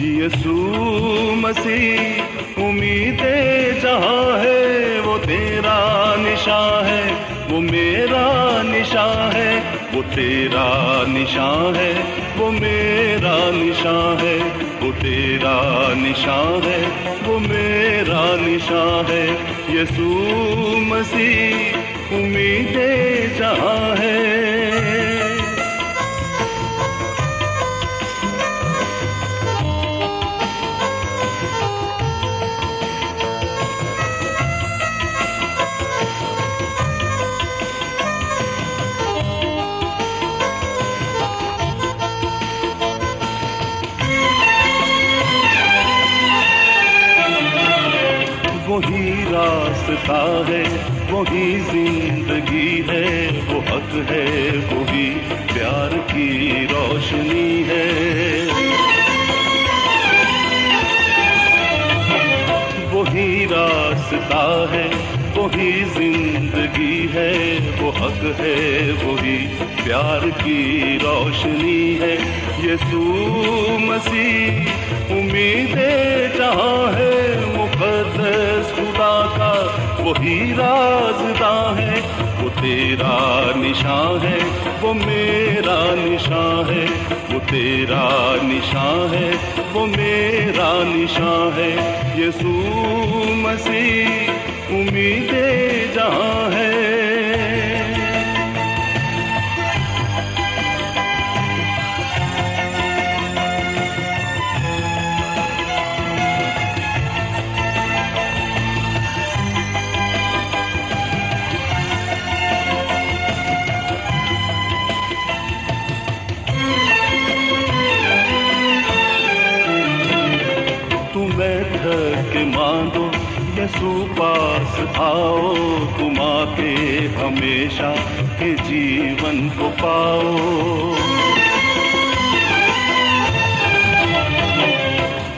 یسوع مسیح، امید جہاں ہے، وہ تیرا نشان ہے، وہ میرا نشان ہے، وہ تیرا نشان ہے، وہ میرا نشان ہے، وہ تیرا نشان ہے، وہ میرا نشان ہے۔ یسوع مسیح، امید جہاں ہے راستہ ہے وہی زندگی ہے، وہ حق ہے، وہی پیار کی روشنی ہے۔ وہی راستہ ہے، وہی زندگی ہے، وہ حق ہے، وہی پیار کی روشنی ہے۔ یسوع مسیح امید وہی رازداں ہے، وہ تیرا نشاں ہے، وہ میرا نشان ہے، وہ تیرا نشان ہے، وہ میرا نشان ہے۔ یسوع مسیح امید جہاں ہے۔ یسو پاس آؤ تم آ کے ہمیشہ کے جیون کو پاؤ۔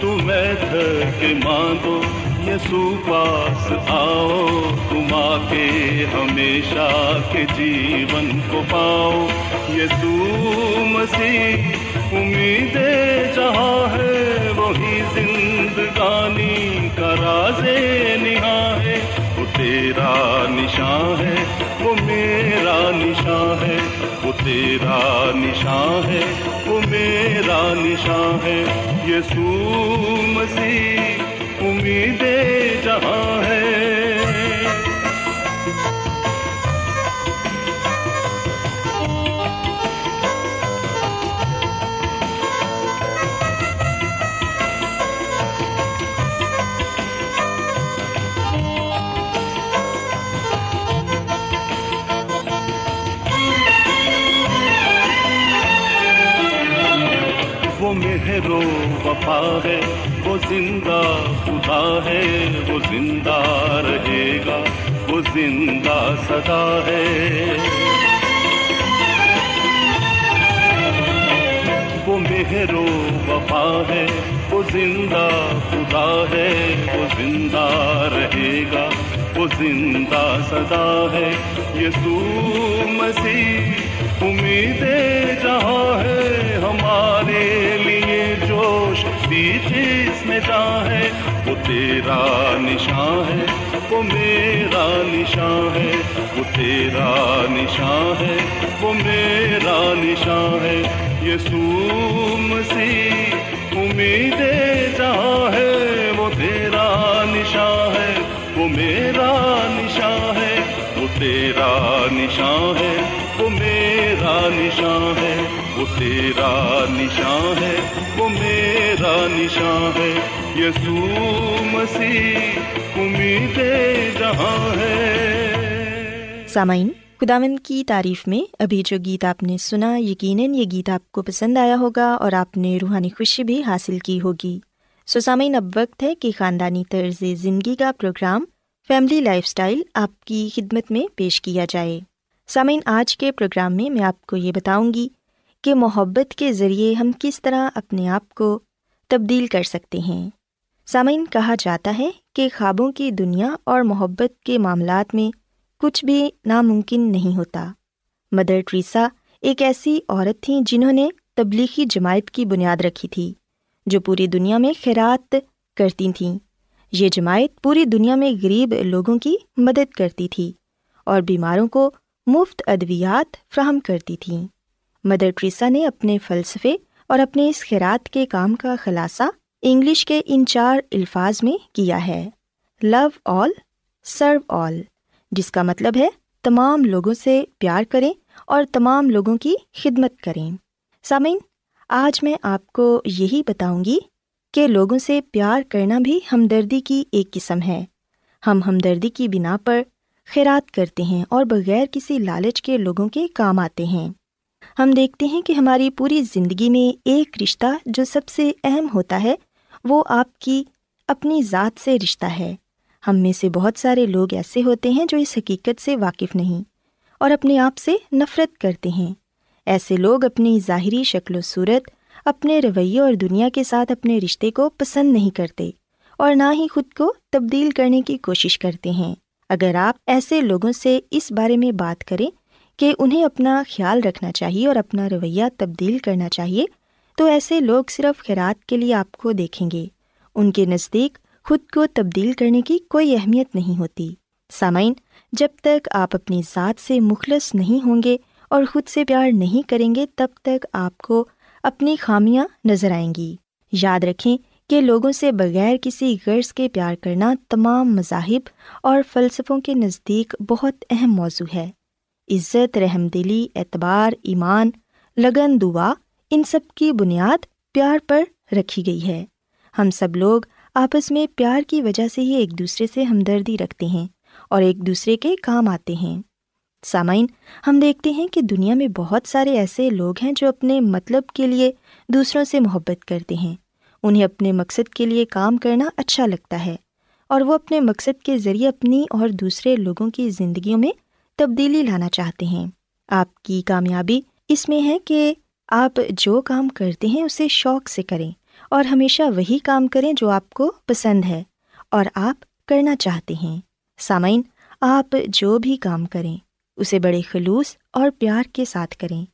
تمہیں دھر کے مانگو یسو پاس آؤ تم آ کے ہمیشہ کے جیون کو پاؤ۔ یسو مسیح امید جہاں ہے، وہی زندگی زندگانی کا راز نہاں ہے۔ وہ تیرا نشان ہے، وہ میرا نشان ہے۔ وہ تیرا نشان ہے، وہ میرا نشان ہے۔ یسوع مسیح، امید جہاں ہے۔ مہرو وفا ہے، وہ زندہ خدا ہے، وہ زندہ رہے گا، وہ زندہ سدا ہے۔ وہ مہر و وفا ہے، وہ زندہ خدا ہے، وہ زندہ رہے گا وہ زندہ صدا ہے۔ یسوع مسیح، امید جہاں ہے، ہمارے لیے جوش بیچ میں جہاں ہے۔ وہ تیرا نشان ہے، وہ میرا نشان ہے۔ وہ تیرا نشان ہے، وہ میرا نشان ہے۔ یسوع مسیح، امید تیرا نشان ہے، وہ میرا نشان ہے۔ یسوع مسیح، امید جہاں ہے۔ سامعین، خداوند کی تعریف میں ابھی جو گیت آپ نے سنا، یقیناً یہ گیت آپ کو پسند آیا ہوگا اور آپ نے روحانی خوشی بھی حاصل کی ہوگی۔ سو سامعین، اب وقت ہے کہ خاندانی طرز زندگی کا پروگرام فیملی لائف اسٹائل آپ کی خدمت میں پیش کیا جائے۔ سامعین، آج کے پروگرام میں میں آپ کو یہ بتاؤں گی کہ محبت کے ذریعے ہم کس طرح اپنے آپ کو تبدیل کر سکتے ہیں۔ سامعین، کہا جاتا ہے کہ خوابوں کی دنیا اور محبت کے معاملات میں کچھ بھی ناممکن نہیں ہوتا۔ مدر ٹریسا ایک ایسی عورت تھیں جنہوں نے تبلیغی جماعت کی بنیاد رکھی تھی جو پوری دنیا میں خیرات کرتی تھیں۔ یہ جماعت پوری دنیا میں غریب لوگوں کی مدد کرتی تھی اور بیماروں کو مفت ادویات فراہم کرتی تھیں۔ مدر ٹریسا نے اپنے فلسفے اور اپنے اس خیرات کے کام کا خلاصہ انگلش کے ان چار الفاظ میں کیا ہے۔ لو آل سرو آل جس کا مطلب ہے تمام لوگوں سے پیار کریں اور تمام لوگوں کی خدمت کریں۔ سامعین، آج میں آپ کو یہی بتاؤں گی کہ لوگوں سے پیار کرنا بھی ہمدردی کی ایک قسم ہے۔ ہم ہمدردی کی بنا پر خیرات کرتے ہیں اور بغیر کسی لالچ کے لوگوں کے کام آتے ہیں۔ ہم دیکھتے ہیں کہ ہماری پوری زندگی میں ایک رشتہ جو سب سے اہم ہوتا ہے، وہ آپ کی اپنی ذات سے رشتہ ہے۔ ہم میں سے بہت سارے لوگ ایسے ہوتے ہیں جو اس حقیقت سے واقف نہیں اور اپنے آپ سے نفرت کرتے ہیں۔ ایسے لوگ اپنی ظاہری شکل و صورت، اپنے رویے اور دنیا کے ساتھ اپنے رشتے کو پسند نہیں کرتے اور نہ ہی خود کو تبدیل کرنے کی کوشش کرتے ہیں۔ اگر آپ ایسے لوگوں سے اس بارے میں بات کریں کہ انہیں اپنا خیال رکھنا چاہیے اور اپنا رویہ تبدیل کرنا چاہیے، تو ایسے لوگ صرف خیرات کے لیے آپ کو دیکھیں گے۔ ان کے نزدیک خود کو تبدیل کرنے کی کوئی اہمیت نہیں ہوتی۔ سامعین، جب تک آپ اپنی ذات سے مخلص نہیں ہوں گے اور خود سے پیار نہیں کریں گے، تب تک آپ کو اپنی خامیاں نظر آئیں گی۔ یاد رکھیں کہ لوگوں سے بغیر کسی غرض کے پیار کرنا تمام مذاہب اور فلسفوں کے نزدیک بہت اہم موضوع ہے۔ عزت، رحم دلی، اعتبار، ایمان، لگن، دعا، ان سب کی بنیاد پیار پر رکھی گئی ہے۔ ہم سب لوگ آپس میں پیار کی وجہ سے ہی ایک دوسرے سے ہمدردی رکھتے ہیں اور ایک دوسرے کے کام آتے ہیں۔ سامعین، ہم دیکھتے ہیں کہ دنیا میں بہت سارے ایسے لوگ ہیں جو اپنے مطلب کے لیے دوسروں سے محبت کرتے ہیں۔ انہیں اپنے مقصد کے لیے کام کرنا اچھا لگتا ہے اور وہ اپنے مقصد کے ذریعے اپنی اور دوسرے لوگوں کی زندگیوں میں تبدیلی لانا چاہتے ہیں۔ آپ کی کامیابی اس میں ہے کہ آپ جو کام کرتے ہیں اسے شوق سے کریں اور ہمیشہ وہی کام کریں جو آپ کو پسند ہے اور آپ کرنا چاہتے ہیں۔ سامعین، آپ جو بھی کام کریں، اسے بڑے خلوص اور پیار کے ساتھ کریں۔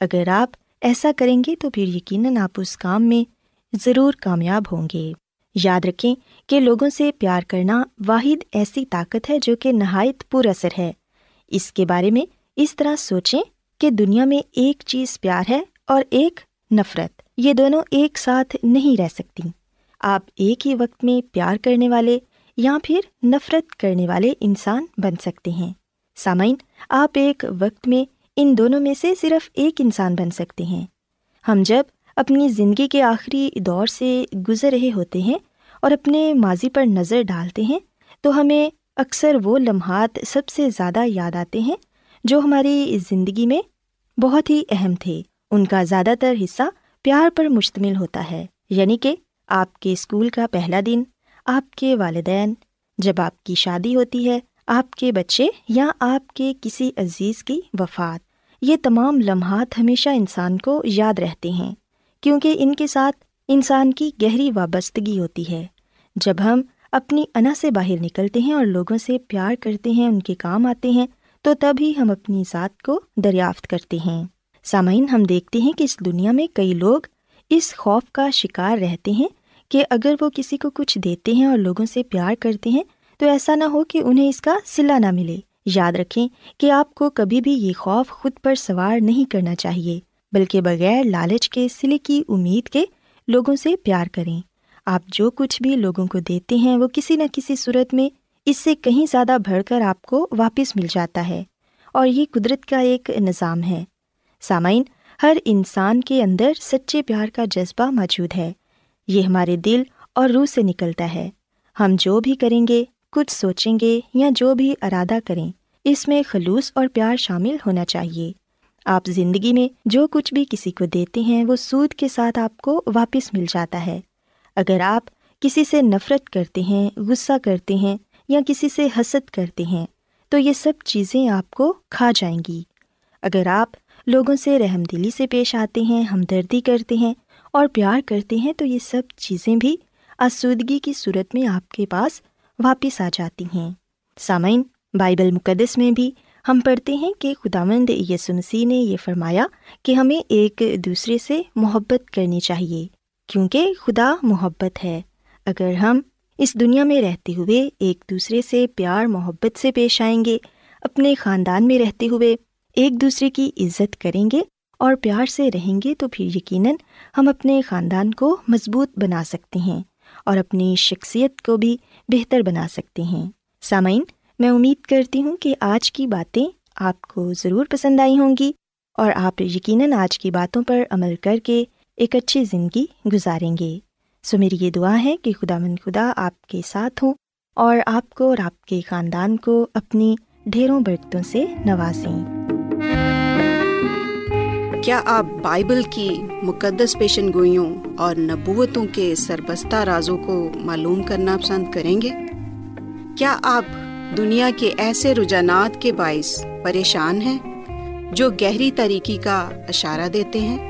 اگر آپ ایسا کریں گے تو پھر یقیناً آپ اس کام میں ضرور کامیاب ہوں گے۔ یاد رکھیں کہ لوگوں سے پیار کرنا واحد ایسی طاقت ہے جو کہ نہایت پر اثر ہے۔ اس کے بارے میں اس طرح سوچیں کہ دنیا میں ایک چیز پیار ہے اور ایک نفرت۔ یہ دونوں ایک ساتھ نہیں رہ سکتی۔ آپ ایک ہی وقت میں پیار کرنے والے یا پھر نفرت کرنے والے انسان بن سکتے ہیں۔ سامعین، آپ ایک وقت میں ان دونوں میں سے صرف ایک انسان بن سکتے ہیں۔ ہم جب اپنی زندگی کے آخری دور سے گزر رہے ہوتے ہیں اور اپنے ماضی پر نظر ڈالتے ہیں، تو ہمیں اکثر وہ لمحات سب سے زیادہ یاد آتے ہیں جو ہماری زندگی میں بہت ہی اہم تھے۔ ان کا زیادہ تر حصہ پیار پر مشتمل ہوتا ہے یعنی کہ آپ کے اسکول کا پہلا دن، آپ کے والدین، جب آپ کی شادی ہوتی ہے، آپ کے بچے یا آپ کے کسی عزیز کی وفات۔ یہ تمام لمحات ہمیشہ انسان کو یاد رہتے ہیں، کیونکہ ان کے ساتھ انسان کی گہری وابستگی ہوتی ہے۔ جب ہم اپنی انا سے باہر نکلتے ہیں اور لوگوں سے پیار کرتے ہیں، ان کے کام آتے ہیں، تو تب ہی ہم اپنی ذات کو دریافت کرتے ہیں۔ سامعین، ہم دیکھتے ہیں کہ اس دنیا میں کئی لوگ اس خوف کا شکار رہتے ہیں کہ اگر وہ کسی کو کچھ دیتے ہیں اور لوگوں سے پیار کرتے ہیں، تو ایسا نہ ہو کہ انہیں اس کا صلہ نہ ملے۔ یاد رکھیں کہ آپ کو کبھی بھی یہ خوف خود پر سوار نہیں کرنا چاہیے، بلکہ بغیر لالچ کے سلے کی امید کے لوگوں سے پیار کریں۔ آپ جو کچھ بھی لوگوں کو دیتے ہیں، وہ کسی نہ کسی صورت میں اس سے کہیں زیادہ بڑھ کر آپ کو واپس مل جاتا ہے۔ اور یہ قدرت کا ایک نظام ہے۔ سامعین، ہر انسان کے اندر سچے پیار کا جذبہ موجود ہے۔ یہ ہمارے دل اور روح سے نکلتا ہے۔ ہم جو بھی کریں گے، کچھ سوچیں گے یا جو بھی ارادہ کریں، اس میں خلوص اور پیار شامل ہونا چاہیے۔ آپ زندگی میں جو کچھ بھی کسی کو دیتے ہیں، وہ سود کے ساتھ آپ کو واپس مل جاتا ہے۔ اگر آپ کسی سے نفرت کرتے ہیں، غصہ کرتے ہیں یا کسی سے حسد کرتے ہیں، تو یہ سب چیزیں آپ کو کھا جائیں گی۔ اگر آپ لوگوں سے رحم دلی سے پیش آتے ہیں، ہمدردی کرتے ہیں اور پیار کرتے ہیں، تو یہ سب چیزیں بھی آسودگی کی صورت میں آپ کے پاس واپس آ جاتی ہیں۔ سامعین، بائبل مقدس میں بھی ہم پڑھتے ہیں کہ خدا مند یسو مسیح نے یہ فرمایا کہ ہمیں ایک دوسرے سے محبت کرنی چاہیے۔ کیونکہ خدا محبت ہے۔ اگر ہم اس دنیا میں رہتے ہوئے ایک دوسرے سے پیار، محبت سے پیش آئیں گے، اپنے خاندان میں رہتے ہوئے ایک دوسرے کی عزت کریں گے اور پیار سے رہیں گے، تو پھر یقیناً ہم اپنے خاندان کو مضبوط بنا سکتے ہیں اور اپنی شخصیت کو بھی بہتر بنا سکتے ہیں۔ سامعین، میں امید کرتی ہوں کہ آج کی باتیں آپ کو ضرور پسند آئی ہوں گی اور آپ یقیناً آج کی باتوں پر عمل کر کے ایک اچھی زندگی گزاریں گے۔ سو میری یہ دعا ہے کہ خدا مند خدا آپ کے ساتھ ہوں اور آپ کو اور آپ کے خاندان کو اپنی ڈھیروں برکتوں سے نوازیں۔ کیا آپ بائبل کی مقدس پیشن گوئیوں اور نبوتوں کے سربستہ رازوں کو معلوم کرنا پسند کریں گے؟ کیا آپ دنیا کے ایسے رجحانات کے باعث پریشان ہیں جو گہری طریقے کا اشارہ دیتے ہیں؟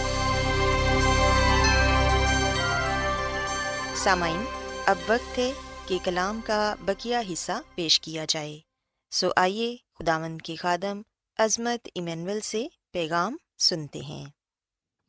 سامعین، اب وقت ہے کہ کلام کا بکیا حصہ پیش کیا جائے۔ سو آئیے خداون کی خادم عظمت ایمینول سے پیغام سنتے ہیں۔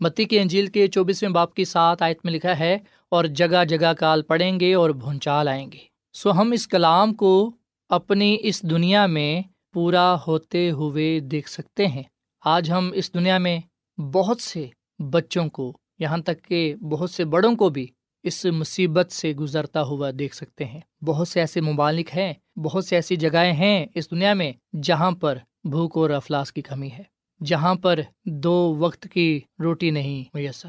متی کی انجیل کے چوبیسویں باپ کی ساتھ آیت میں لکھا ہے، اور جگہ جگہ کال پڑیں گے اور بھونچال آئیں گے۔ سو ہم اس کلام کو اپنی اس دنیا میں پورا ہوتے ہوئے دیکھ سکتے ہیں۔ آج ہم اس دنیا میں بہت سے بچوں کو، یہاں تک کہ بہت سے بڑوں کو بھی اس مصیبت سے گزرتا ہوا دیکھ سکتے ہیں۔ بہت سے ایسے ممالک ہیں، بہت سی ایسی جگہیں ہیں اس دنیا میں جہاں پر بھوک اور افلاس کی کمی ہے، جہاں پر دو وقت کی روٹی نہیں میسر۔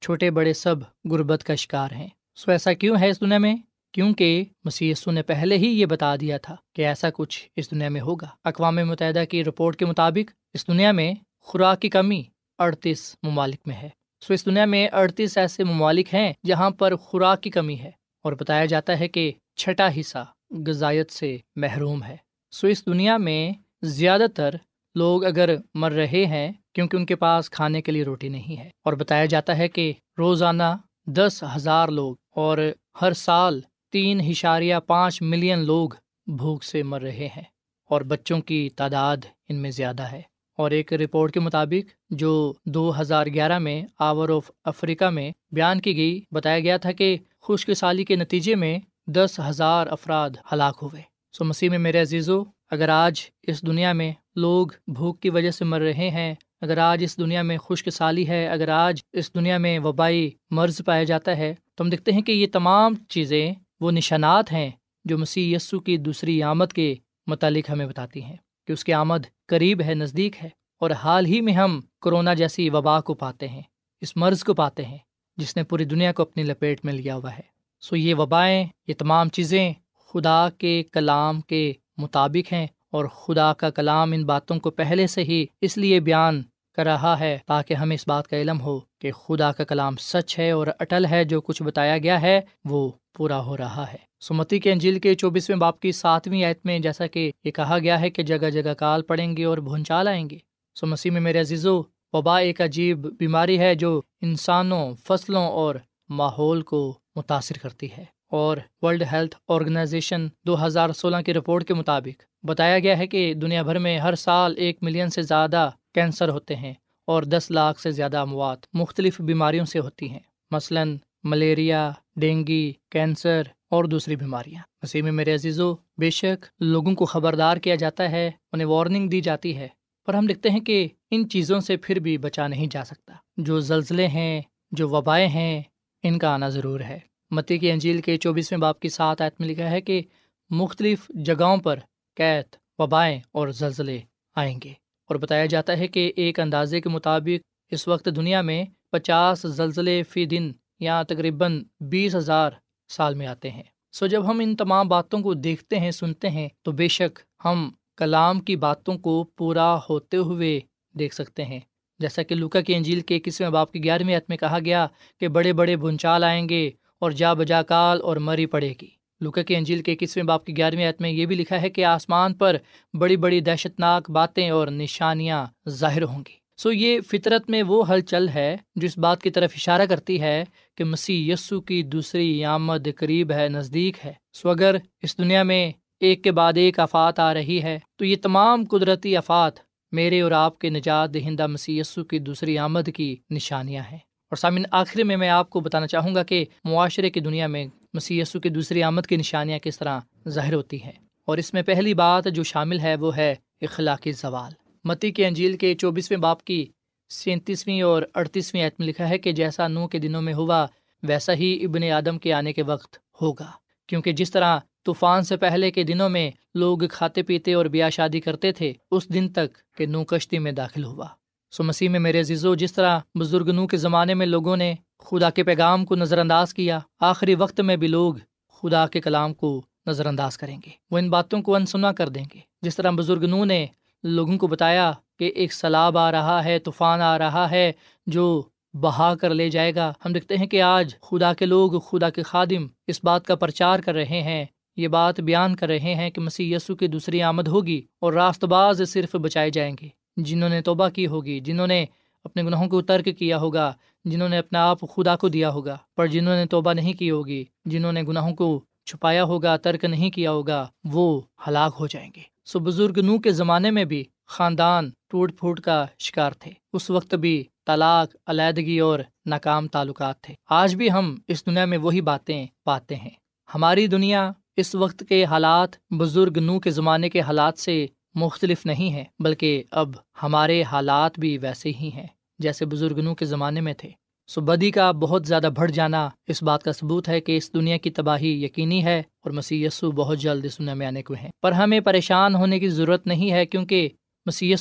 چھوٹے بڑے سب غربت کا شکار ہیں۔ سو ایسا کیوں ہے اس دنیا میں؟ کیونکہ مسی نے پہلے ہی یہ بتا دیا تھا کہ ایسا کچھ اس دنیا میں ہوگا۔ اقوام متحدہ کی رپورٹ کے مطابق اس دنیا میں خوراک کی کمی اڑتیس ممالک میں ہے۔ سو اس دنیا میں اڑتیس ایسے ممالک ہیں جہاں پر خوراک کی کمی ہے اور بتایا جاتا ہے کہ چھٹا حصہ غذائیت سے محروم ہے۔ سو اس دنیا میں زیادہ تر لوگ اگر مر رہے ہیں کیونکہ ان کے پاس کھانے کے لیے روٹی نہیں ہے اور بتایا جاتا ہے کہ روزانہ دس ہزار لوگ اور ہر سال تین اشاریہ پانچ ملین لوگ بھوک سے مر رہے ہیں اور بچوں کی تعداد ان میں زیادہ ہے۔ اور ایک رپورٹ کے مطابق جو دو ہزار گیارہ میں آور آف افریقہ میں بیان کی گئی، بتایا گیا تھا کہ خشک سالی کے نتیجے میں دس ہزار افراد ہلاک ہوئے۔ سو مسیح میں میرے عزیزو، اگر آج اس دنیا میں لوگ بھوک کی وجہ سے مر رہے ہیں، اگر آج اس دنیا میں خشک سالی ہے، اگر آج اس دنیا میں وبائی مرض پایا جاتا ہے، تو ہم دیکھتے ہیں کہ یہ تمام چیزیں وہ نشانات ہیں جو مسیح یسو کی دوسری آمد کے متعلق ہمیں بتاتی ہیں۔ کہ اس کی آمد قریب ہے، نزدیک ہے، اور حال ہی میں ہم کرونا جیسی وبا کو پاتے ہیں، اس مرض کو پاتے ہیں، جس نے پوری دنیا کو اپنی لپیٹ میں لیا ہوا ہے۔ سو یہ وبائیں، یہ تمام چیزیں خدا کے کلام کے مطابق ہیں، اور خدا کا کلام ان باتوں کو پہلے سے ہی اس لیے بیان کر رہا ہے تاکہ ہمیں اس بات کا علم ہو کہ خدا کا کلام سچ ہے اور اٹل ہے، جو کچھ بتایا گیا ہے، وہ پورا ہو رہا ہے۔ سمتی کے انجیل کے چوبیسویں باپ کی ساتویں آیت میں جیسا کہ یہ کہا گیا ہے کہ جگہ جگہ کال پڑیں گے اور بھونچال آئیں گے۔ سو مسیح میں میرے عزیزو وبا ایک عجیب بیماری ہے جو انسانوں، فصلوں اور ماحول کو متاثر کرتی ہے۔ اور ورلڈ ہیلتھ آرگنائزیشن دو ہزار سولہ کی رپورٹ کے مطابق بتایا گیا ہے کہ دنیا بھر میں ہر سال ایک ملین سے زیادہ کینسر ہوتے ہیں اور دس لاکھ سے زیادہ اموات مختلف بیماریوں سے ہوتی ہیں۔ مثلاً ملیریا، ڈینگی، کینسر اور دوسری بیماریاں۔ مسیح میں میرے عزیز و بے شک لوگوں کو خبردار کیا جاتا ہے، انہیں وارننگ دی جاتی ہے۔ پر ہم لکھتے ہیں کہ ان چیزوں سے پھر بھی بچا نہیں جا سکتا۔ جو زلزلے ہیں، جو وبائیں ہیں، ان کا آنا ضرور ہے۔ متی کی انجیل کے چوبیسویں باپ کی سات آیت میں لکھا ہے کہ مختلف جگہوں پر قید وبائیں اور زلزلے آئیں گے۔ اور بتایا جاتا ہے کہ ایک اندازے کے مطابق اس وقت دنیا میں پچاس زلزلے فی دن یا تقریباً بیس ہزار سال میں آتے ہیں۔ سو جب ہم ان تمام باتوں کو دیکھتے ہیں، سنتے ہیں، تو بے شک ہم کلام کی باتوں کو پورا ہوتے ہوئے دیکھ سکتے ہیں۔ جیسا کہ لوکا کی انجیل کے کسویں باپ کی گیارہویں عت میں کہا گیا کہ بڑے بڑے بھونچال آئیں گے اور جا بجا کال اور مری پڑے گی۔ لوکا کی انجیل کے کسویں باپ کی گیارہویں عت میں یہ بھی لکھا ہے کہ آسمان پر بڑی بڑی دہشت ناک باتیں اور نشانیاں ظاہر ہوں گی۔ سو یہ فطرت میں وہ ہلچل ہے جو اس بات کی طرف اشارہ کرتی ہے کہ مسیح یسو کی دوسری آمد قریب ہے، نزدیک ہے۔ سو اگر اس دنیا میں ایک کے بعد ایک آفات آ رہی ہے، تو یہ تمام قدرتی آفات میرے اور آپ کے نجات دہندہ مسیح یسو کی دوسری آمد کی نشانیاں ہیں۔ اور سامن آخر میں میں آپ کو بتانا چاہوں گا کہ معاشرے کی دنیا میں مسی یسو کی دوسری آمد کی نشانیاں کس طرح ظاہر ہوتی ہیں۔ اور اس میں پہلی بات جو شامل ہے وہ ہے اخلاقی زوال۔ متی کے انجیل کے چوبیسویں باپ کی سینتیسویں اور اڑتیسویں عتم لکھا ہے کہ جیسا نو کے دنوں میں ہوا، ویسا ہی ابن آدم کے آنے کے وقت ہوگا۔ کیونکہ جس طرح طوفان سے پہلے کے دنوں میں لوگ کھاتے پیتے اور بیاہ شادی کرتے تھے، اس دن تک کہ نو کشتی میں داخل ہوا۔ سو مسیح میں میرے عزیزو، جس طرح بزرگ نو کے زمانے میں لوگوں نے خدا کے پیغام کو نظر انداز کیا، آخری وقت میں بھی لوگ خدا کے کلام کو نظر انداز کریں گے۔ وہ ان باتوں کو انسنا کر دیں گے۔ جس طرح بزرگ نو نے لوگوں کو بتایا کہ ایک سیلاب آ رہا ہے، طوفان آ رہا ہے، جو بہا کر لے جائے گا۔ ہم دیکھتے ہیں کہ آج خدا کے لوگ، خدا کے خادم اس بات کا پرچار کر رہے ہیں، یہ بات بیان کر رہے ہیں کہ مسیح یسو کی دوسری آمد ہوگی اور راست باز صرف بچائے جائیں گے۔ جنہوں نے توبہ کی ہوگی، جنہوں نے اپنے گناہوں کو ترک کیا ہوگا، جنہوں نے اپنا آپ خدا کو دیا ہوگا، پر جنہوں نے توبہ نہیں کی ہوگی، جنہوں نے گناہوں کو چھپایا ہوگا، ترک نہیں کیا ہوگا، وہ ہلاک ہو جائیں گے۔ سو بزرگ نو کے زمانے میں بھی خاندان ٹوٹ پھوٹ کا شکار تھے۔ اس وقت بھی طلاق، علیحدگی اور ناکام تعلقات تھے۔ آج بھی ہم اس دنیا میں وہی باتیں پاتے ہیں۔ ہماری دنیا اس وقت کے حالات بزرگ نو کے زمانے کے حالات سے مختلف نہیں ہے بلکہ اب ہمارے حالات بھی ویسے ہی ہیں، جیسے بزرگ نو کے زمانے میں تھے۔ سو بدی کا بہت زیادہ بڑھ جانا اس بات کا ثبوت ہے کہ اس دنیا کی تباہی یقینی ہے اور مسی بہت جلد اس دنیا میں آنے کو ہیں۔ پر ہمیں پریشان ہونے کی ضرورت نہیں ہے کیونکہ مسی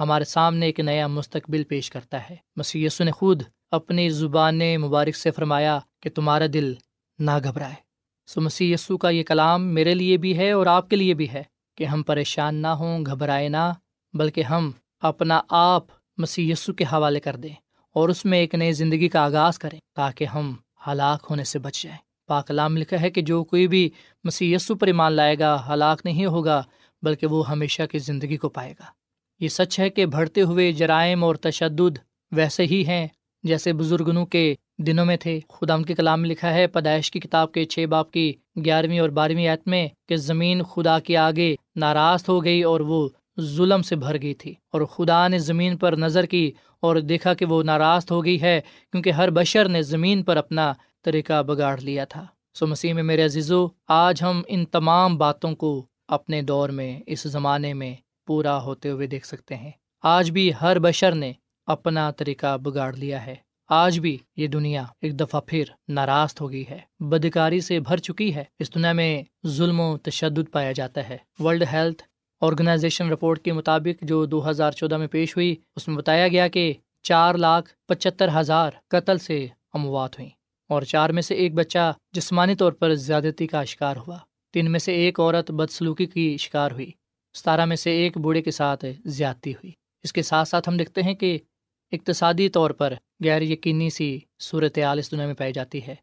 ہمارے سامنے ایک نیا مستقبل پیش کرتا ہے۔ مسی نے خود اپنی زبان مبارک سے فرمایا کہ تمہارا دل نہ گھبرائے۔ سو مسی یسو کا یہ کلام میرے لیے بھی ہے اور آپ کے لیے بھی ہے کہ ہم پریشان نہ ہوں، گھبرائے نہ، بلکہ ہم اپنا آپ مسی یسو کے حوالے کر دیں۔ اور اس میں ایک نئی زندگی کا آغاز کریں تاکہ ہم ہلاک ہونے سے بچ جائیں۔ پاکلام لکھا ہے کہ جو کوئی بھی مسی یسو پر ایمان لائے گا، ہلاک نہیں ہوگا، بلکہ وہ ہمیشہ کی زندگی کو پائے گا۔ یہ سچ ہے کہ بڑھتے ہوئے جرائم اور تشدد ویسے ہی ہیں جیسے بزرگنوں کے دنوں میں تھے۔ خدا ان کے کلام میں لکھا ہے، پیدائش کی کتاب کے چھ باپ کی گیارہویں اور بارہویں آیت میں کہ زمین خدا کے آگے ناراض ہو گئی اور وہ ظلم سے بھر گئی تھی اور خدا نے زمین پر نظر کی اور دیکھا کہ وہ ناراض ہو گئی ہے کیونکہ ہر بشر نے زمین پر اپنا طریقہ بگاڑ لیا تھا۔ سو مسیح میں میرے عزیزو، آج ہم ان تمام باتوں کو اپنے دور میں، اس زمانے میں پورا ہوتے ہوئے دیکھ سکتے ہیں۔ آج بھی ہر بشر نے اپنا طریقہ بگاڑ لیا ہے۔ آج بھی یہ دنیا ایک دفعہ پھر ناراض ہو گئی ہے۔ بدکاری سے بھر چکی ہے۔ اس دنیا میں ظلم و تشدد پایا جاتا ہے۔ ورلڈ ہیلتھ آرگنائزیشن رپورٹ کے مطابق جو دو ہزار چودہ میں پیش ہوئی، اس میں بتایا گیا کہ چار لاکھ پچہتر ہزار قتل سے اموات ہوئی اور چار میں سے ایک بچہ جسمانی طور پر زیادتی کا شکار ہوا۔ تین میں سے ایک عورت بدسلوکی کی شکار ہوئی۔ ستارہ میں سے ایک بوڑھے کے ساتھ زیادتی ہوئی۔ اس کے ساتھ ساتھ ہم دیکھتے ہیں کہ اقتصادی طور پر غیر یقینی سی صورت حال اس دنیا میں پائی جاتی ہے۔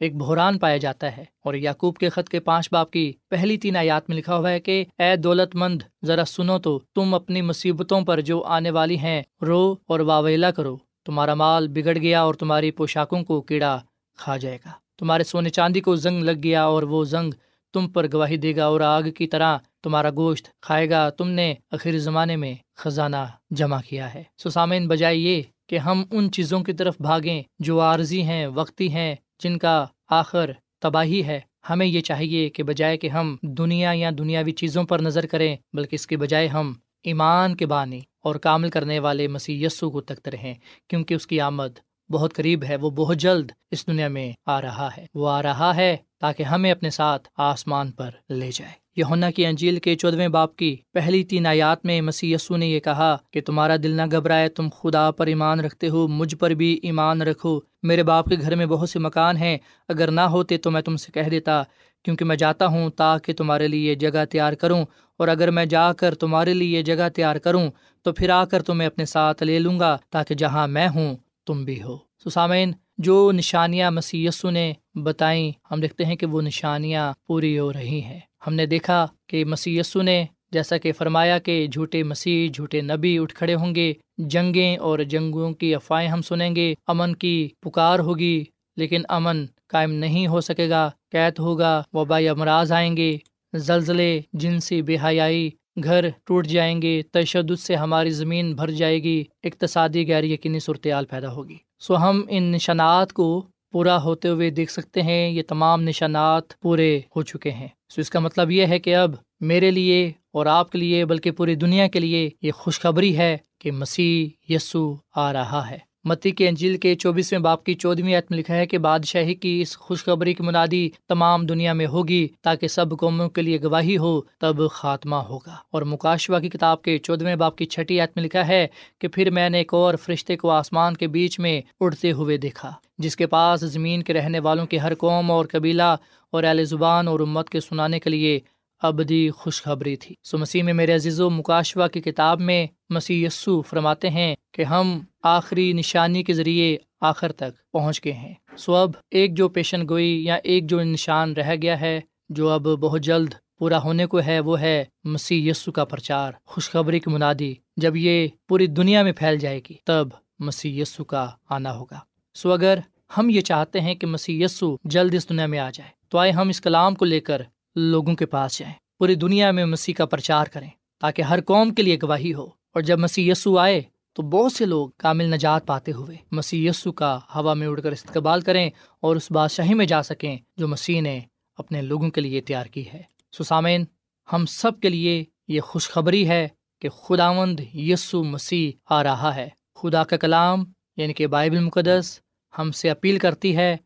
ایک بحران پایا جاتا ہے اور یعقوب کے خط کے پانچ باپ کی پہلی تین آیات میں لکھا ہوا ہے کہ، اے دولت مند ذرا سنو تو تم اپنی مصیبتوں پر جو آنے والی ہیں، رو اور واویلا کرو۔ تمہارا مال بگڑ گیا اور تمہاری پوشاکوں کو کیڑا کھا جائے گا۔ تمہارے سونے چاندی کو زنگ لگ گیا اور وہ زنگ تم پر گواہی دے گا اور آگ کی طرح تمہارا گوشت کھائے گا۔ تم نے آخر زمانے میں خزانہ جمع کیا ہے۔ سسامین بجائے یہ کہ ہم ان چیزوں کی طرف بھاگیں جو عارضی ہیں، وقتی ہیں جن کا آخر تباہی ہے، ہمیں یہ چاہیے کہ بجائے کہ ہم دنیا یا دنیاوی چیزوں پر نظر کریں، بلکہ اس کے بجائے ہم ایمان کے بانی اور کامل کرنے والے مسیح یسو کو تکتے رہیں، کیونکہ اس کی آمد بہت قریب ہے، وہ بہت جلد اس دنیا میں آ رہا ہے۔ وہ آ رہا ہے تاکہ ہمیں اپنے ساتھ آسمان پر لے جائے۔ یونا کی انجیل کے چودویں باپ کی پہلی تین آیات میں مسی یسو نے یہ کہا کہ تمہارا دل نہ گھبرائے، تم خدا پر ایمان رکھتے ہو، مجھ پر بھی ایمان رکھو۔ میرے باپ کے گھر میں بہت سے مکان ہیں، اگر نہ ہوتے تو میں تم سے کہہ دیتا، کیونکہ میں جاتا ہوں تاکہ تمہارے لیے جگہ تیار کروں، اور اگر میں جا کر تمہارے لیے جگہ تیار کروں تو پھر آ کر تمہیں اپنے ساتھ لے لوں گا، تاکہ جہاں میں ہوں تم بھی ہو۔ سسامین جو نشانیاں مسی یسو نے بتائیں، ہم دیکھتے ہیں کہ وہ نشانیاں پوری ہو رہی ہیں۔ ہم نے دیکھا کہ مسی نے، جیسا کہ فرمایا کہ جھوٹے مسیح، جھوٹے نبی اٹھ کھڑے ہوں گے، جنگیں اور جنگوں کی افواہیں ہم سنیں گے، امن کی پکار ہوگی، لیکن امن قائم نہیں ہو سکے گا، قید ہوگا وبائی امراض آئیں گے، زلزلے، جنسی بے حیائی گھر ٹوٹ جائیں گے، تشدد سے ہماری زمین بھر جائے گی، اقتصادی غیر یقینی صورتحال پیدا ہوگی۔ سو ہم ان نشانات کو پورا ہوتے ہوئے دیکھ سکتے ہیں، یہ تمام نشانات پورے ہو چکے ہیں۔ سو اس کا مطلب یہ ہے کہ اب میرے لیے اور آپ کے لیے، بلکہ پوری دنیا کے لیے یہ خوشخبری ہے کہ مسیح یسو آ رہا ہے۔ متی کے انجیل کے چوبیسویں باپ کی چودہویں میں لکھا ہے کہ بادشاہی کی اس خوشخبری کی منادی تمام دنیا میں ہوگی، تاکہ سب قوموں کے لیے گواہی ہو، تب خاتمہ ہوگا۔ اور مکاشوا کی کتاب کے چودہویں باپ کی چھٹی میں لکھا ہے کہ پھر میں نے ایک اور فرشتے کو آسمان کے بیچ میں اڑتے ہوئے دیکھا، جس کے پاس زمین کے رہنے والوں کی ہر قوم اور قبیلہ اور اہل زبان اور امت کے سنانے کے لیے ابدی خوشخبری تھی۔ سو مسیح میں میرے عزیز و مکاشوا کی کتاب میں مسیح یسو فرماتے ہیں کہ ہم آخری نشانی کے ذریعے آخر تک پہنچ گئے ہیں۔ سو اب ایک جو پیشن گوئی یا ایک جو نشان رہ گیا ہے، جو اب بہت جلد پورا ہونے کو ہے، وہ ہے مسیح یسو کا پرچار۔ خوشخبری کی منادی جب یہ پوری دنیا میں پھیل جائے گی، تب مسیح یسو کا آنا ہوگا۔ سو اگر ہم یہ چاہتے ہیں کہ مسیح یسو جلد اس دنیا میں آ جائے، تو آئے ہم اس کلام کو لے کر لوگوں کے پاس جائیں۔ پوری دنیا میں مسیح کا پرچار کریں تاکہ ہر قوم کے لیے گواہی ہو۔ اور جب مسیح یسو آئے تو بہت سے لوگ کامل نجات پاتے ہوئے مسیح یسو کا ہوا میں اڑ کر استقبال کریں اور اس بادشاہی میں جا سکیں جو مسیح نے اپنے لوگوں کے لیے تیار کی ہے۔ سسامین ہم سب کے لیے یہ خوشخبری ہے کہ خداوند یسو مسیح آ رہا ہے۔ خدا کا کلام یعنی کہ بائبل مقدس، ہم سے اپیل کرتی ہے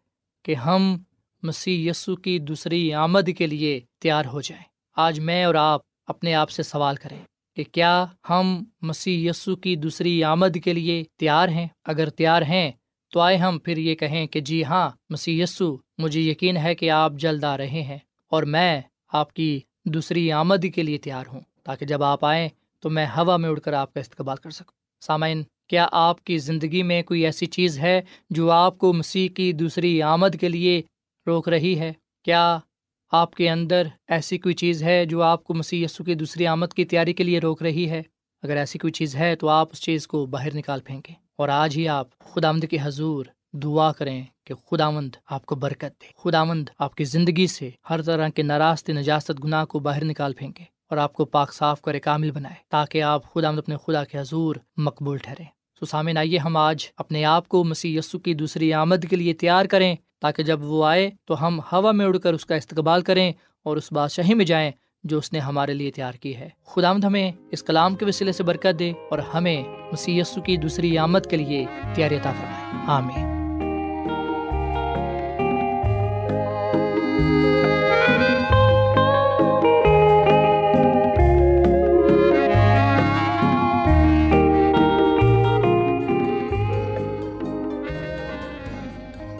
کہ ہم مسیح یسو کی دوسری آمد کے لیے تیار ہو جائیں۔ آج میں اور آپ اپنے آپ سے سوال کریں کہ کیا ہم مسیح یسو کی دوسری آمد کے لیے تیار ہیں؟ اگر تیار ہیں، تو آئے ہم پھر یہ کہیں کہ جی ہاں مسی یسو مجھے یقین ہے کہ آپ جلد آ رہے ہیں اور میں آپ کی دوسری آمد کے لیے تیار ہوں۔ تاکہ جب آپ آئیں تو میں ہوا میں اڑ کر آپ کا استقبال کر سکوں۔ سامعین، کیا آپ کی زندگی میں کوئی ایسی چیز ہے جو آپ کو مسیح کی دوسری آمد کے لیے روک رہی ہے۔ کیا آپ کے اندر ایسی کوئی چیز ہے جو آپ کو مسیح یسو کی دوسری آمد کی تیاری کے لیے روک رہی ہے؟ اگر ایسی کوئی چیز ہے تو آپ اس چیز کو باہر نکال پھینکیں۔ اور آج ہی آپ خدا آمد کے حضور دعا کریں کہ خدا مند آپ کو برکت دے۔ خدا مند آپ کی زندگی سے ہر طرح کے ناراض نجاست، گناہ کو باہر نکال پھینکے اور آپ کو پاک، صاف کرے، کامل بنائے تاکہ آپ خدا مند اپنے خدا کے حضور مقبول ٹھہرے تو سامن آئیے ہم آج اپنے آپ کو مسیح یسو کی دوسری آمد کے لیے تیار کریں۔ تاکہ جب وہ آئے تو ہم ہوا میں اڑ کر اس کا استقبال کریں اور اس بادشاہی میں جائیں جو اس نے ہمارے لیے تیار کی ہے۔ خدا ہمیں اس کلام کے وسیلے سے برکت دے اور ہمیں مسی کی دوسری آمد کے لیے تیاری عطا فرمائے۔ آمین۔